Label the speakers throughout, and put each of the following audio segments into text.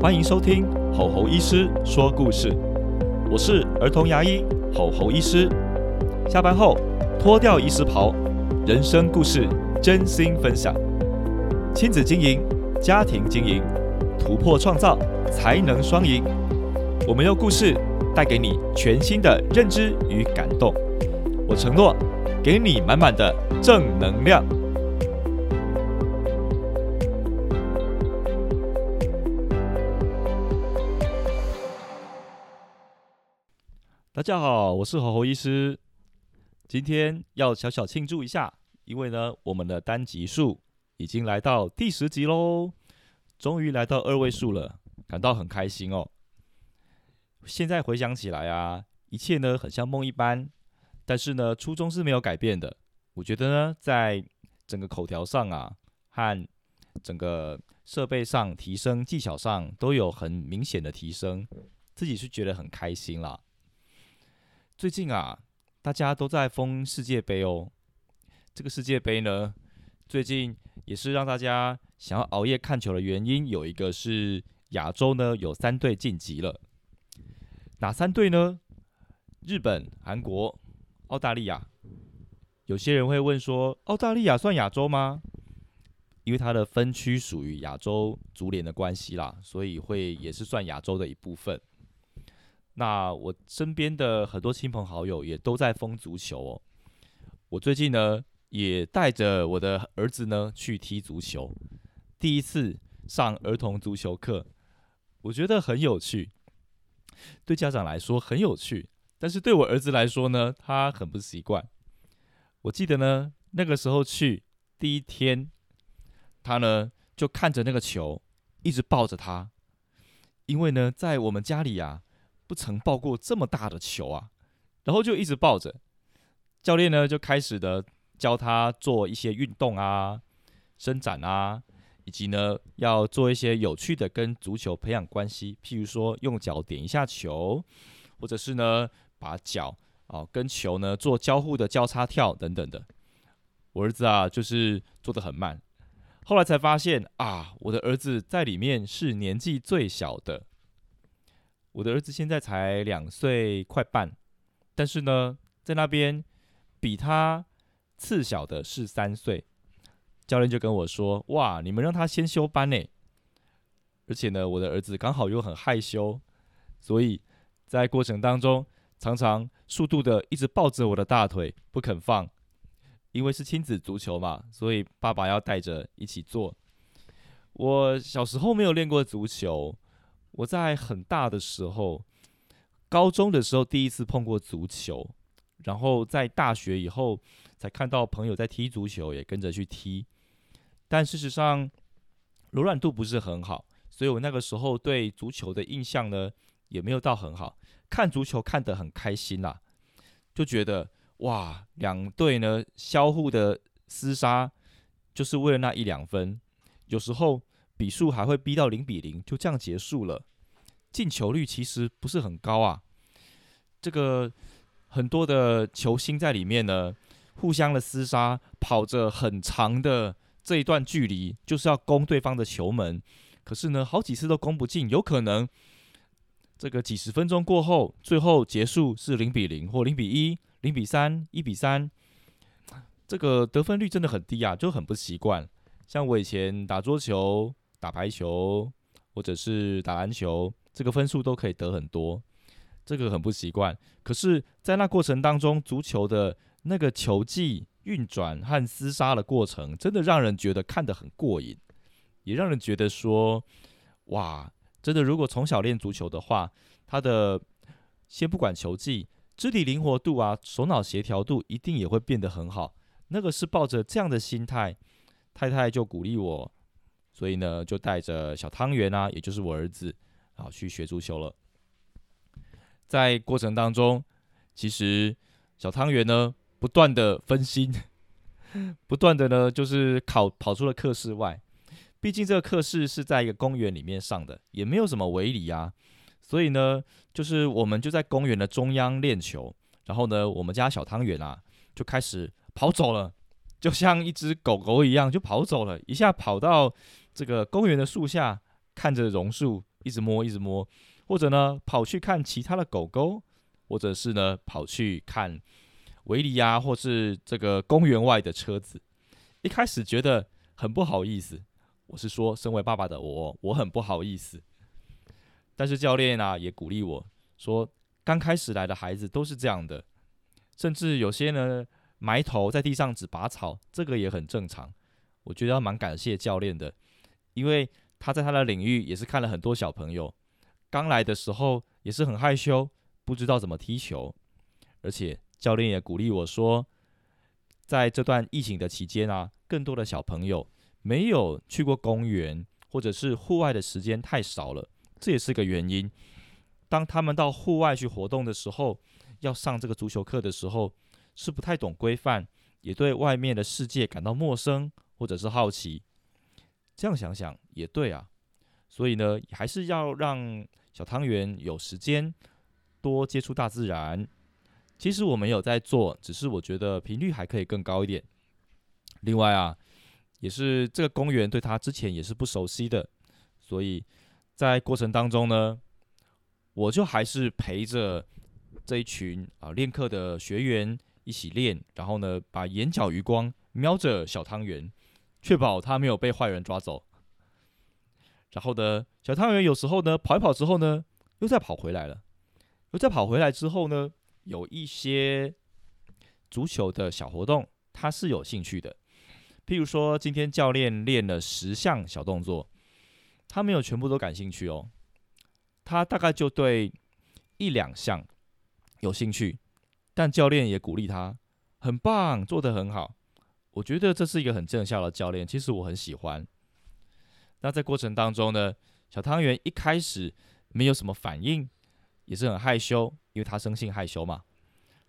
Speaker 1: 欢迎收听吼吼医师说故事，我是儿童牙医吼吼医师。下班后脱掉医师袍，人生故事真心分享，亲子经营、家庭经营，突破创造才能双赢。我们用故事带给你全新的认知与感动，我承诺给你满满的正能量。大家好，我是猴猴医师。今天要小小庆祝一下，因为呢，我们的单集数已经来到第十集喽，终于来到二位数了，感到很开心哦。现在回想起来啊，一切呢很像梦一般，但是呢，初衷是没有改变的。我觉得呢，在整个口条上啊，和整个设备上提升、技巧上都有很明显的提升，自己是觉得很开心啦。最近啊，大家都在封世界杯哦。这个世界杯呢，最近也是让大家想要熬夜看球的原因。有一个是亚洲呢，有三队晋级了。哪三队呢？日本、韩国、澳大利亚。有些人会问说，澳大利亚算亚洲吗？因为它的分区属于亚洲足联的关系啦，所以会也是算亚洲的一部分。那我身边的很多亲朋好友也都在疯足球哦。我最近呢也带着我的儿子呢去踢足球，第一次上儿童足球课，我觉得很有趣。对家长来说很有趣，但是对我儿子来说呢，他很不习惯。我记得呢那个时候去第一天，他呢就看着那个球，一直抱着他，因为呢在我们家里呀。不曾抱过这么大的球啊，然后就一直抱着。教练呢就开始的教他做一些运动啊、伸展啊，以及呢要做一些有趣的跟足球培养关系，譬如说用脚点一下球，或者是呢把脚啊跟球呢做交互的交叉跳等等的。我儿子啊就是做的很慢，后来才发现啊，我的儿子在里面是年纪最小的。我的儿子现在才两岁快半，但是呢，在那边比他次小的是三岁。教练就跟我说：“哇，你们让他先修班呢。”而且呢，我的儿子刚好又很害羞，所以在过程当中常常速度的一直抱着我的大腿不肯放，因为是亲子足球嘛，所以爸爸要带着一起做。我小时候没有练过足球。我在很大的时候，高中的时候第一次碰过足球，然后在大学以后才看到朋友在踢足球，也跟着去踢。但事实上，柔软度不是很好，所以我那个时候对足球的印象呢，也没有到很好。看足球看得很开心啦，就觉得哇，两队呢相互的厮杀，就是为了那一两分，有时候。比数还会逼到零比零，就这样结束了。进球率其实不是很高啊。这个很多的球星在里面呢，互相的厮杀，跑着很长的这一段距离，就是要攻对方的球门。可是呢，好几次都攻不进，有可能这个几十分钟过后，最后结束是零比零或零比一、零比三、一比三，这个得分率真的很低啊，就很不习惯。像我以前打桌球。打排球或者是打篮球，这个分数都可以得很多，这个很不习惯。可是，在那过程当中，足球的那个球技运转和厮杀的过程，真的让人觉得看得很过瘾，也让人觉得说，哇，真的，如果从小练足球的话，他的先不管球技，肢体灵活度啊，手脑协调度一定也会变得很好。那个是抱着这样的心态，太太就鼓励我。所以呢，就带着小汤圆啊，也就是我儿子，啊，去学足球了。在过程当中，其实小汤圆呢，不断的分心，不断的呢，就是跑跑出了课室外。毕竟这个课室是在一个公园里面上的，也没有什么围篱啊。所以呢，就是我们就在公园的中央练球。然后呢，我们家小汤圆啊，就开始跑走了，就像一只狗狗一样，就跑走了，一下跑到。这个公园的树下看着榕树，一直摸，一直摸，或者呢跑去看其他的狗狗，或者是呢跑去看围篱啊，或是这个公园外的车子。一开始觉得很不好意思，我是说，身为爸爸的我，我很不好意思。但是教练啊也鼓励我说，刚开始来的孩子都是这样的，甚至有些呢埋头在地上只拔草，这个也很正常。我觉得蛮感谢教练的，因为他在他的领域也是看了很多小朋友，刚来的时候也是很害羞，不知道怎么踢球，而且教练也鼓励我说，在这段疫情的期间啊，更多的小朋友没有去过公园，或者是户外的时间太少了。这也是个原因。当他们到户外去活动的时候，要上这个足球课的时候，是不太懂规范，也对外面的世界感到陌生或者是好奇。这样想想也对啊。所以呢，还是要让小汤圆有时间多接触大自然。其实我们有在做，只是我觉得频率还可以更高一点。另外啊，也是这个公园对他之前也是不熟悉的，所以。在过程当中呢，我就还是陪着这一群啊练课的学员一起练，然后呢，把眼角余光瞄着小汤圆，确保他没有被坏人抓走。然后呢，小汤圆有时候呢跑一跑之后呢，又再跑回来了，又再跑回来之后呢，有一些足球的小活动，他是有兴趣的。譬如说，今天教练练了十项小动作。他没有全部都感兴趣哦，他大概就对一两项有兴趣，但教练也鼓励他，很棒，做得很好。我觉得这是一个很正向的教练，其实我很喜欢。那在过程当中呢，小汤圆一开始没有什么反应，也是很害羞，因为他生性害羞嘛。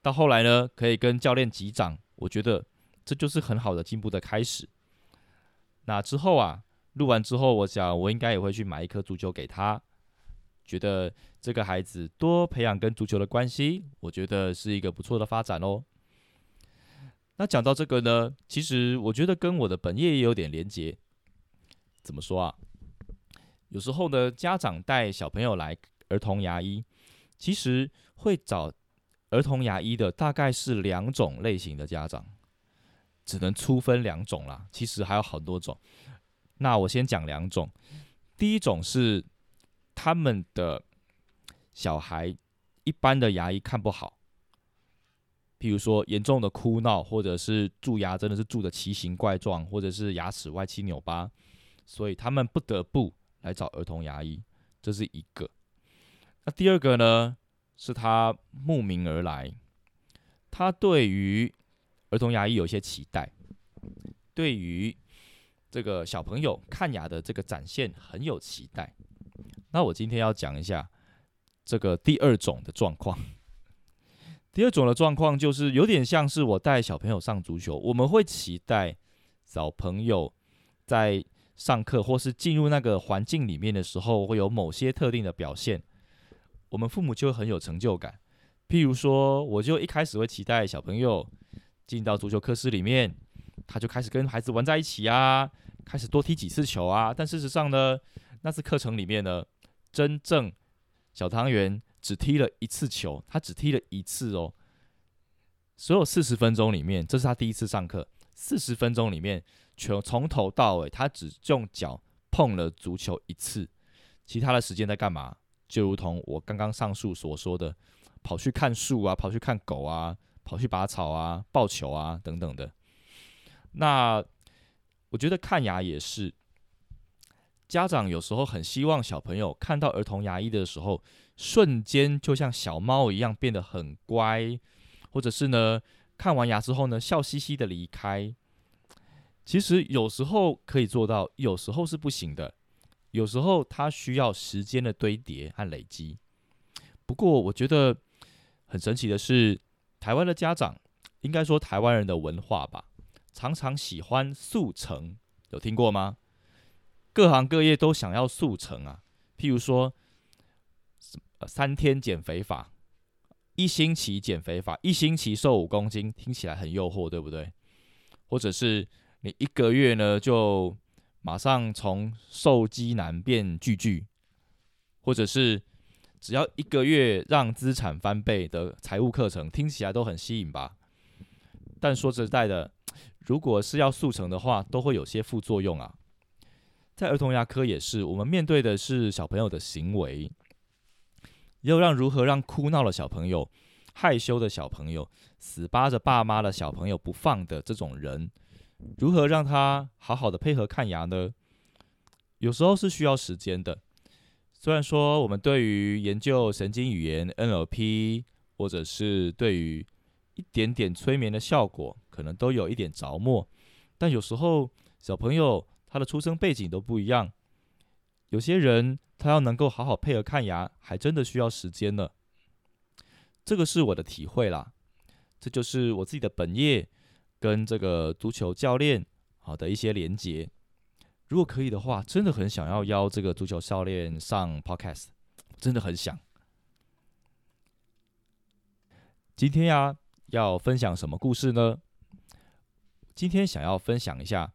Speaker 1: 到后来呢，可以跟教练击掌，我觉得这就是很好的进步的开始。那之后啊。录完之后，我想我应该也会去买一颗足球给他，觉得这个孩子多培养跟足球的关系，我觉得是一个不错的发展哦。那讲到这个呢，其实我觉得跟我的本业也有点连结。怎么说啊？有时候呢，家长带小朋友来儿童牙医，其实会找儿童牙医的大概是两种类型的家长，只能粗分两种啦。其实还有很多种。那我先讲两种，第一种是他们的小孩一般的牙医看不好，譬如说严重的哭闹，或者是蛀牙真的是蛀的奇形怪状，或者是牙齿歪七扭八，所以他们不得不来找儿童牙医，这是一个。那第二个呢，是他慕名而来，他对于儿童牙医有一些期待，对于。这个小朋友看牙的这个展现很有期待。那我今天要讲一下这个第二种的状况。第二种的状况就是有点像是我带小朋友上足球，我们会期待小朋友在上课或是进入那个环境里面的时候，会有某些特定的表现，我们父母就会很有成就感。譬如说，我就一开始会期待小朋友进到足球课室里面。他就开始跟孩子玩在一起啊，开始多踢几次球啊。但事实上呢，那次课程里面呢，真正小汤圆只踢了一次球，他只踢了一次哦。所有四十分钟里面，这是他第一次上课。四十分钟里面，全从头到尾，他只用脚碰了足球一次，其他的时间在干嘛？就如同我刚刚上述所说的，跑去看树啊，跑去看狗啊，跑去拔草啊，抱球啊等等的。那我觉得看牙也是，家长有时候很希望小朋友看到儿童牙医的时候，瞬间就像小猫一样变得很乖，或者是呢看完牙之后呢笑嘻嘻的离开。其实有时候可以做到，有时候是不行的，有时候它需要时间的堆叠和累积。不过我觉得很神奇的是，台湾的家长应该说台湾人的文化吧。常常喜欢速成，有听过吗？各行各业都想要速成啊。譬如说，三天减肥法，一星期减肥法，一星期瘦五公斤，听起来很诱惑，对不对？或者是你一个月呢，就马上从瘦肌男变巨巨，或者是只要一个月让资产翻倍的财务课程，听起来都很吸引吧？但说实在的，如果是要速成的话，都会有些副作用啊。在儿童牙科也是，我们面对的是小朋友的行为，又让如何让哭闹的小朋友、害羞的小朋友、死扒着爸妈的小朋友不放的这种人，如何让他好好的配合看牙呢？有时候是需要时间的。虽然说我们对于研究神经语言 NLP，或者是对于一点点催眠的效果，可能都有一点着墨，但有时候小朋友他的出生背景都不一样，有些人他要能够好好配合看牙，还真的需要时间呢。这个是我的体会啦，这就是我自己的本业跟这个足球教练好的一些连结。如果可以的话，真的很想要邀这个足球教练上 Podcast，真的很想。今天呀，要分享什么故事呢？今天想要分享一下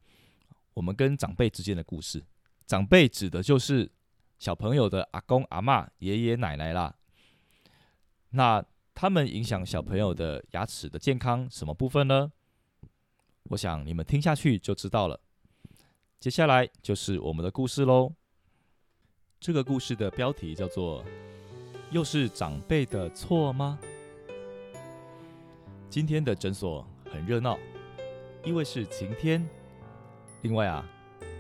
Speaker 1: 我们跟长辈之间的故事。长辈指的就是小朋友的阿公、阿妈、爷爷奶奶啦。那他们影响小朋友的牙齿的健康什么部分呢？我想你们听下去就知道了。接下来就是我们的故事喽。这个故事的标题叫做“又是长辈的错吗？”今天的诊所很热闹，因为是晴天。另外啊，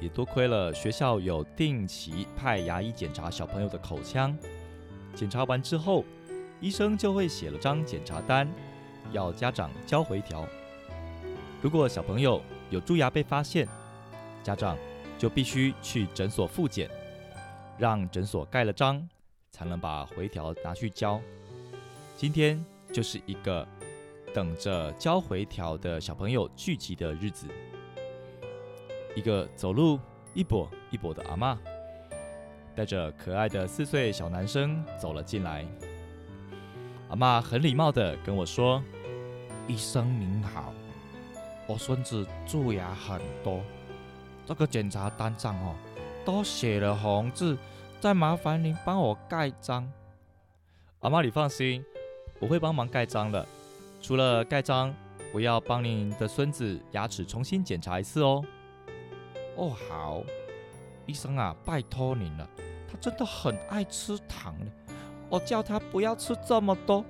Speaker 1: 也多亏了学校有定期派牙医检查小朋友的口腔。检查完之后，医生就会写了张检查单，要家长交回条。如果小朋友有蛀牙被发现，家长就必须去诊所复检，让诊所盖了章，才能把回条拿去交。今天就是一个等着交回条的小朋友聚集的日子。一个走路一跛一跛的阿妈，带着可爱的四岁小男生走了进来。阿妈很礼貌的跟我说：“
Speaker 2: 医生您好，我孙子蛀牙很多。”这个检查单上哦，都写了红字，再麻烦您帮我盖章。
Speaker 1: 阿妈，你放心，我会帮忙盖章的。除了盖章，我要帮您的孙子牙齿重新检查一次哦。
Speaker 2: 哦，好，医生啊，拜托您了，他真的很爱吃糖我叫他不要吃这么多，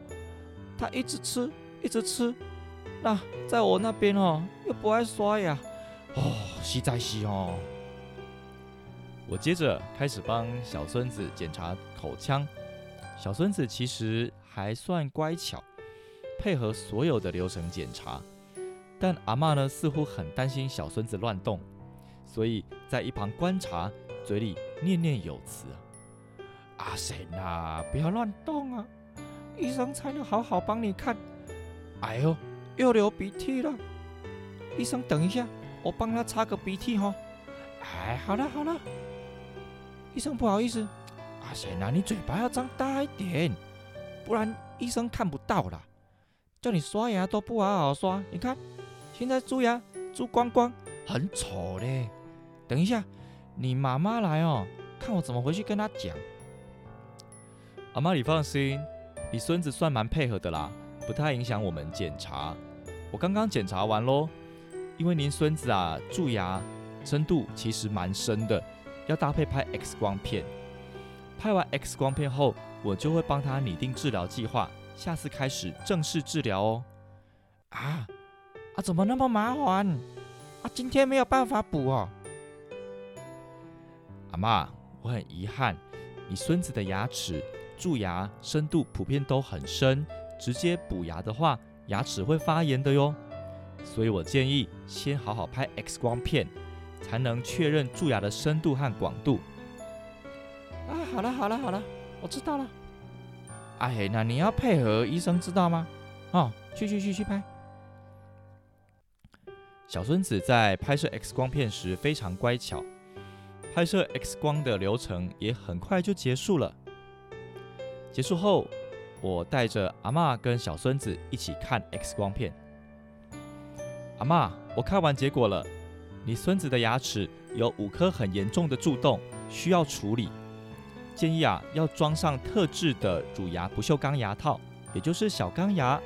Speaker 2: 他一直吃，一直吃。那在我那边哦，又不爱刷牙。哦，实在是哦。
Speaker 1: 我接着开始帮小孙子检查口腔。小孙子其实还算乖巧，配合所有的流程检查。但阿妈呢，似乎很担心小孙子乱动，所以在一旁观察，嘴里念念有词：“
Speaker 2: 阿婶啊，不要乱动啊，医生才能好好帮你看。”哎呦，又流鼻涕了，医生等一下。我帮他擦个鼻涕哈，哎，好了好了，医生不好意思，阿贤啊，你嘴巴要张大一点，不然医生看不到啦。叫你刷牙都不好好刷，你看现在蛀牙蛀光光，很丑嘞。等一下，你妈妈来哦，看我怎么回去跟她讲。
Speaker 1: 阿妈你放心，你孙子算蛮配合的啦，不太影响我们检查。我刚刚检查完喽。因为您孙子啊蛀牙深度其实蛮深的，要搭配拍 X 光片。拍完 X 光片后，我就会帮他拟定治疗计划，下次开始正式治疗哦。
Speaker 2: 啊啊，怎么那么麻烦？啊，今天没有办法补哦。
Speaker 1: 妈，我很遗憾，你孙子的牙齿蛀牙深度普遍都很深，直接补牙的话，牙齿会发炎的哟。所以我建议先好好拍 X 光片，才能确认蛀牙的深度和广度。
Speaker 2: 啊，好了好了好了，我知道了。哎，那你要配合医生，知道吗？哦，去去去去拍。
Speaker 1: 小孙子在拍摄 X 光片时非常乖巧，拍摄 X 光的流程也很快就结束了。结束后，我带着阿妈跟小孙子一起看 X 光片。阿妈，我看完结果了，你孙子的牙齿有五颗很严重的蛀洞，需要处理。建议啊要装上特制的乳牙不锈钢牙套，也就是小钢牙。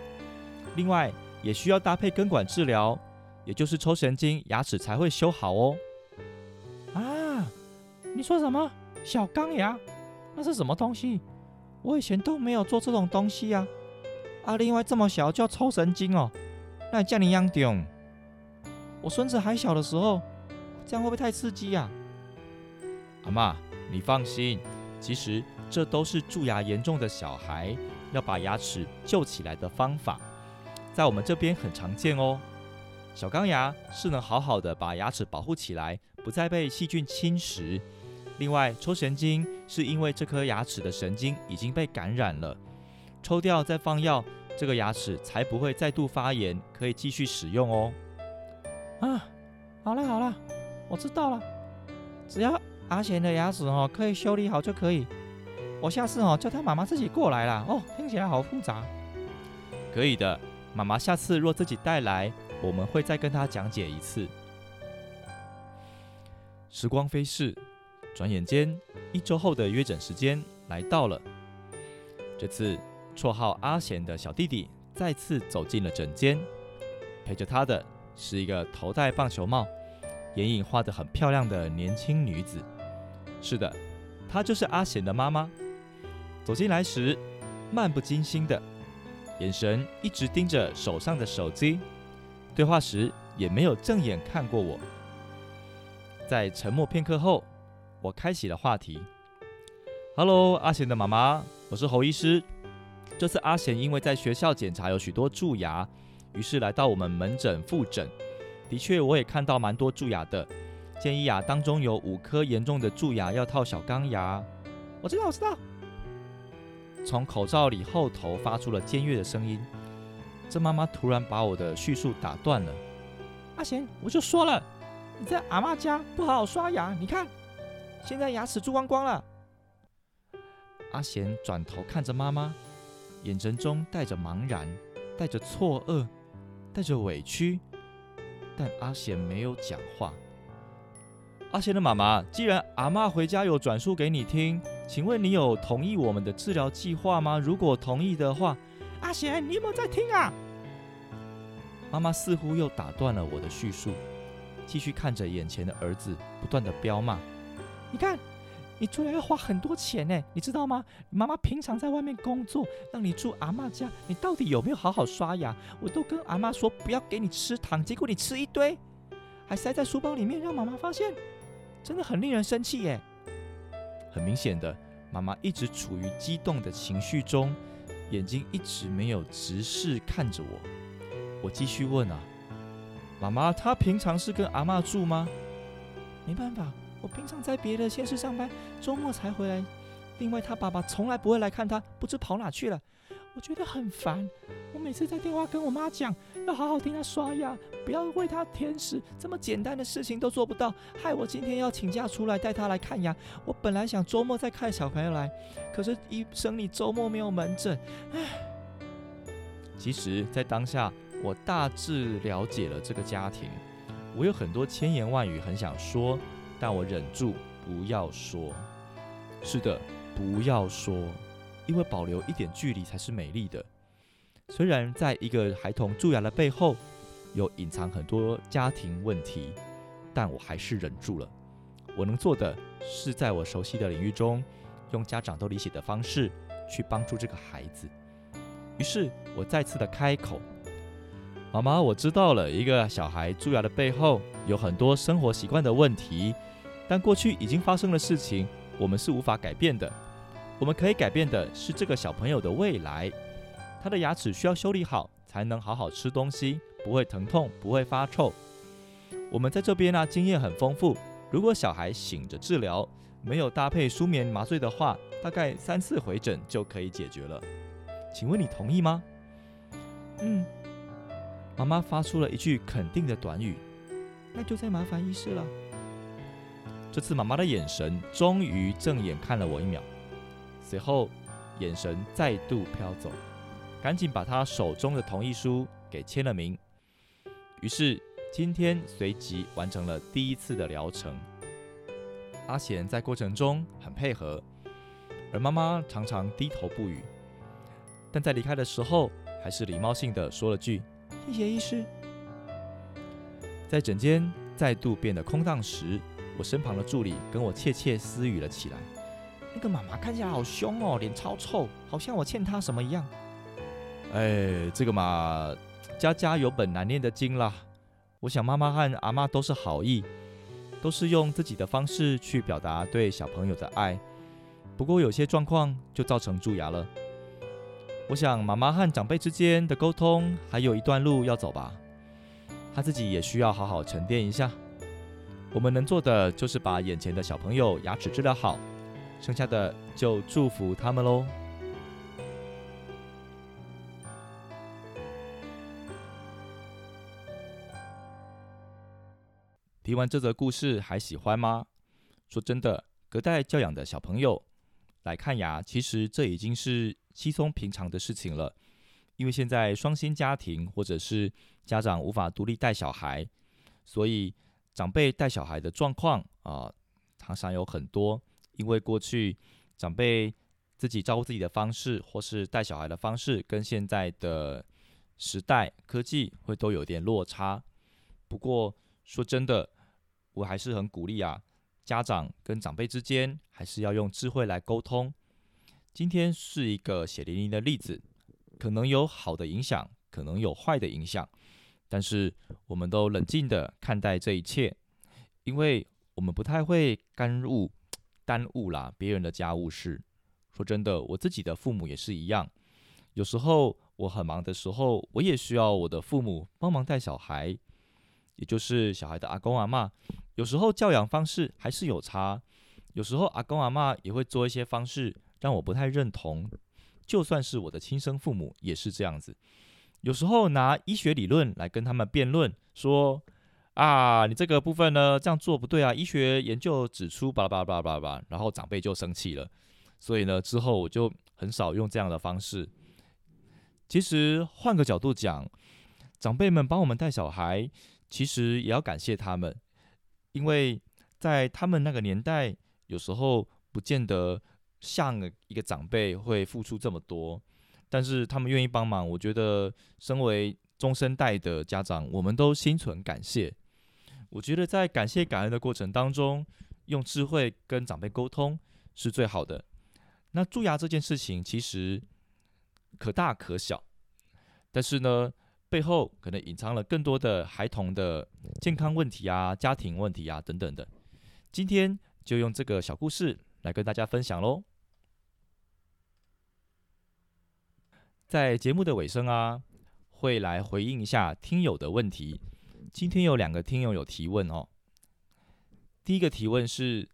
Speaker 1: 另外，也需要搭配根管治疗，也就是抽神经，牙齿才会修好哦。
Speaker 2: 你说什么？小钢牙？那是什么东西？我以前都没有做这种东西啊！啊，另外这么小就要抽神经哦？那叫你养重。我孙子还小的时候，这样会不会太刺激呀？
Speaker 1: 阿妈，你放心，其实这都是蛀牙严重的小孩要把牙齿救起来的方法，在我们这边很常见哦。小钢牙是能好好的把牙齿保护起来，不再被细菌侵蚀。另外，抽神经是因为这颗牙齿的神经已经被感染了，抽掉再放药，这个牙齿才不会再度发炎，可以继续使用哦。
Speaker 2: 啊，好了好了，我知道了，只要阿贤的牙齿哦可以修理好就可以，我下次哦叫他妈妈自己过来啦。哦，听起来好复杂。
Speaker 1: 可以的，妈妈下次若自己带来，我们会再跟他讲解一次。时光飞逝。转眼间，一周后的约诊时间来到了。这次，绰号阿贤的小弟弟再次走进了诊间，陪着他的是一个头戴棒球帽、眼影画得很漂亮的年轻女子。是的，她就是阿贤的妈妈。走进来时，漫不经心的，眼神一直盯着手上的手机，对话时也没有正眼看过我。在沉默片刻后。我开启了话题，Hello，阿贤的妈妈，我是侯医师。这次阿贤因为在学校检查有许多蛀牙，于是来到我们门诊复诊。的确，我也看到蛮多蛀牙的。建议啊，当中有五颗严重的蛀牙要套小钢牙。
Speaker 2: 我知道，我知道。
Speaker 1: 从口罩里后头发出了尖锐的声音。这妈妈突然把我的叙述打断了。
Speaker 2: 阿贤，我就说了，你在阿妈家不好好刷牙，你看。现在牙齿蛀光光了。
Speaker 1: 阿贤转头看着妈妈，眼神中带着茫然，带着错愕，带着委屈，但阿贤没有讲话。阿贤的妈妈，既然阿妈回家有转述给你听，请问你有同意我们的治疗计划吗？如果同意的话，
Speaker 2: 阿贤，你有没有在听啊？
Speaker 1: 妈妈似乎又打断了我的叙述，继续看着眼前的儿子，不断的彪骂。
Speaker 2: 你看，你出来要花很多钱呢，你知道吗？妈妈平常在外面工作，让你住阿妈家，你到底有没有好好刷牙？我都跟阿妈说不要给你吃糖，结果你吃一堆，还塞在书包里面，让妈妈发现，真的很令人生气耶。
Speaker 1: 很明显的，妈妈一直处于激动的情绪中，眼睛一直没有直视看着我。我继续问啊，妈妈，她平常是跟阿妈住吗？
Speaker 2: 没办法。我平常在别的县市上班，周末才回来。另外，他爸爸从来不会来看他，不知跑哪去了。我觉得很烦。我每次在电话跟我妈讲，要好好听他刷牙，不要喂他甜食，这么简单的事情都做不到，害我今天要请假出来带他来看牙。我本来想周末再带小朋友来，可是医生你周末没有门诊。唉，
Speaker 1: 其实，在当下，我大致了解了这个家庭，我有很多千言万语很想说。但我忍住不要说，是的，不要说，因为保留一点距离才是美丽的。虽然在一个孩童蛀牙的背后有隐藏很多家庭问题，但我还是忍住了。我能做的是在我熟悉的领域中，用家长都理解的方式去帮助这个孩子。于是我再次的开口：“妈妈，我知道了，一个小孩蛀牙的背后有很多生活习惯的问题。”但过去已经发生的事情，我们是无法改变的。我们可以改变的是这个小朋友的未来。他的牙齿需要修理好，才能好好吃东西，不会疼痛，不会发臭。我们在这边呢，经验很丰富。如果小孩醒着治疗，没有搭配舒眠麻醉的话，大概三次回诊就可以解决了。请问你同意吗？
Speaker 2: 嗯。
Speaker 1: 妈妈发出了一句肯定的短语。
Speaker 2: 那就再麻烦医师了。
Speaker 1: 这次妈妈的眼神终于正眼看了我一秒，随后眼神再度飘走，赶紧把她手中的同意书给签了名。于是今天随即完成了第一次的疗程。阿贤在过程中很配合，而妈妈常常低头不语。但在离开的时候，还是礼貌性的说了句：“
Speaker 2: 谢谢医师。”
Speaker 1: 在诊间再度变得空荡时，我身旁的助理跟我窃窃私语了起来：“
Speaker 2: 那个妈妈看起来好凶哦，脸超臭，好像我欠她什么一样。”
Speaker 1: 哎，这个嘛，家家有本难念的经啦。我想妈妈和阿妈都是好意，都是用自己的方式去表达对小朋友的爱。不过有些状况就造成蛀牙了。我想妈妈和长辈之间的沟通还有一段路要走吧，她自己也需要好好沉淀一下。我们能做的就是把眼前的小朋友牙齿治疗好，剩下的就祝福他们喽。听完这则故事还喜欢吗？说真的，隔代教养的小朋友来看牙，其实这已经是稀松平常的事情了。因为现在双薪家庭或者是家长无法独立带小孩，所以长辈带小孩的状况啊，常常有很多。因为过去长辈自己照顾自己的方式，或是带小孩的方式，跟现在的时代科技会都有点落差。不过说真的。我还是很鼓励啊，家长跟长辈之间还是要用智慧来沟通。今天是一个血淋淋的例子，可能有好的影响，可能有坏的影响，但是我们都冷静的看待这一切，因为我们不太会干入、耽误啦别人的家务事。说真的，我自己的父母也是一样，有时候我很忙的时候，我也需要我的父母帮忙带小孩。也就是小孩的阿公阿妈，有时候教养方式还是有差，有时候阿公阿妈也会做一些方式让我不太认同，就算是我的亲生父母也是这样子。有时候拿医学理论来跟他们辩论，说啊，你这个部分呢这样做不对啊，医学研究指出巴拉巴拉巴拉巴拉，然后长辈就生气了，所以呢之后我就很少用这样的方式。其实换个角度讲，长辈们帮我们带小孩。其实也要感谢他们，因为在他们那个年代，有时候不见得像一个长辈会付出这么多，但是他们愿意帮忙。我觉得，身为中生代的家长，我们都心存感谢。我觉得在感谢感恩的过程当中，用智慧跟长辈沟通是最好的。那蛀牙这件事情其实可大可小，但是呢。背后可能隐藏了更多的孩童的健康问题啊、家庭问题啊等等的。今天就用这个小故事来跟大家分享喽。在节目的尾声啊，会来回应一下听友的问题。今天有两个听友有提问哦。第一个提问是：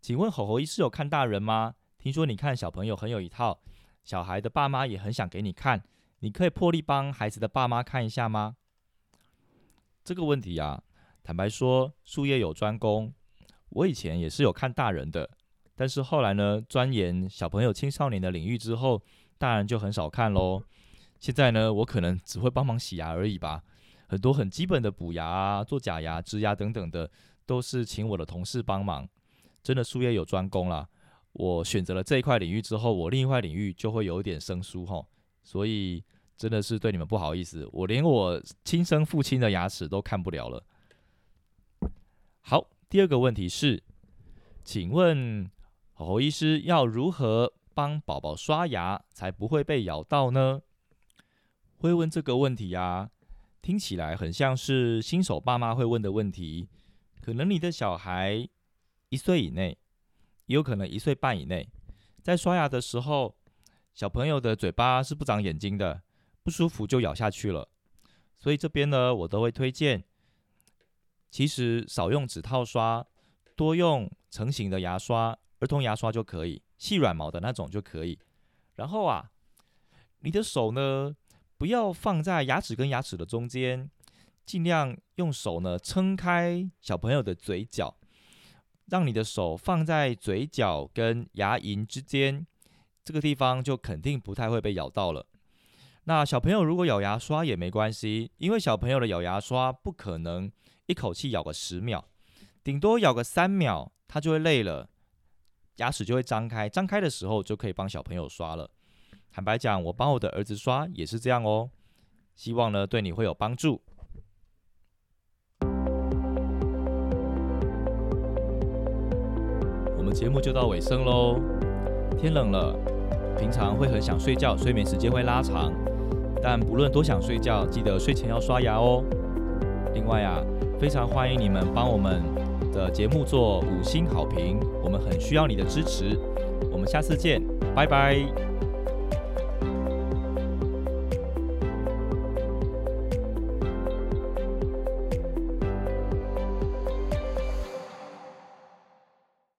Speaker 1: 请问吼吼医师有看大人吗？听说你看小朋友很有一套，小孩的爸妈也很想给你看。你可以破例帮孩子的爸妈看一下吗？这个问题啊，坦白说，术业有专攻。我以前也是有看大人的，但是后来呢，钻研小朋友、青少年的领域之后，大人就很少看喽。现在呢，我可能只会帮忙洗牙而已吧。很多很基本的补牙啊、做假牙、植牙等等的，都是请我的同事帮忙。真的术业有专攻啦。我选择了这一块领域之后，我另一块领域就会有一点生疏吼，所以。真的是对你们不好意思，我连我亲生父亲的牙齿都看不了了。好，第二个问题是，请问侯医师要如何帮宝宝刷牙才不会被咬到呢？会问这个问题呀，听起来很像是新手爸妈会问的问题。可能你的小孩一岁以内，也有可能一岁半以内，在刷牙的时候，小朋友的嘴巴是不长眼睛的。不舒服就咬下去了，所以这边呢，我都会推荐，其实少用指套刷，多用成型的牙刷，儿童牙刷就可以，细软毛的那种就可以。然后啊，你的手呢，不要放在牙齿跟牙齿的中间，尽量用手呢撑开小朋友的嘴角，让你的手放在嘴角跟牙龈之间，这个地方就肯定不太会被咬到了。那小朋友如果咬牙刷也没关系，因为小朋友的咬牙刷不可能一口气咬个十秒，顶多咬个三秒，他就会累了。牙齿就会张开，张开的时候就可以帮小朋友刷了。坦白讲，我帮我的儿子刷也是这样哦。希望呢对你会有帮助。我们节目就到尾声喽。天冷了，平常会很想睡觉，睡眠时间会拉长。但不论多想睡觉，记得睡前要刷牙哦。另外啊，非常欢迎你们帮我们的节目做五星好评，我们很需要你的支持。我们下次见，拜拜。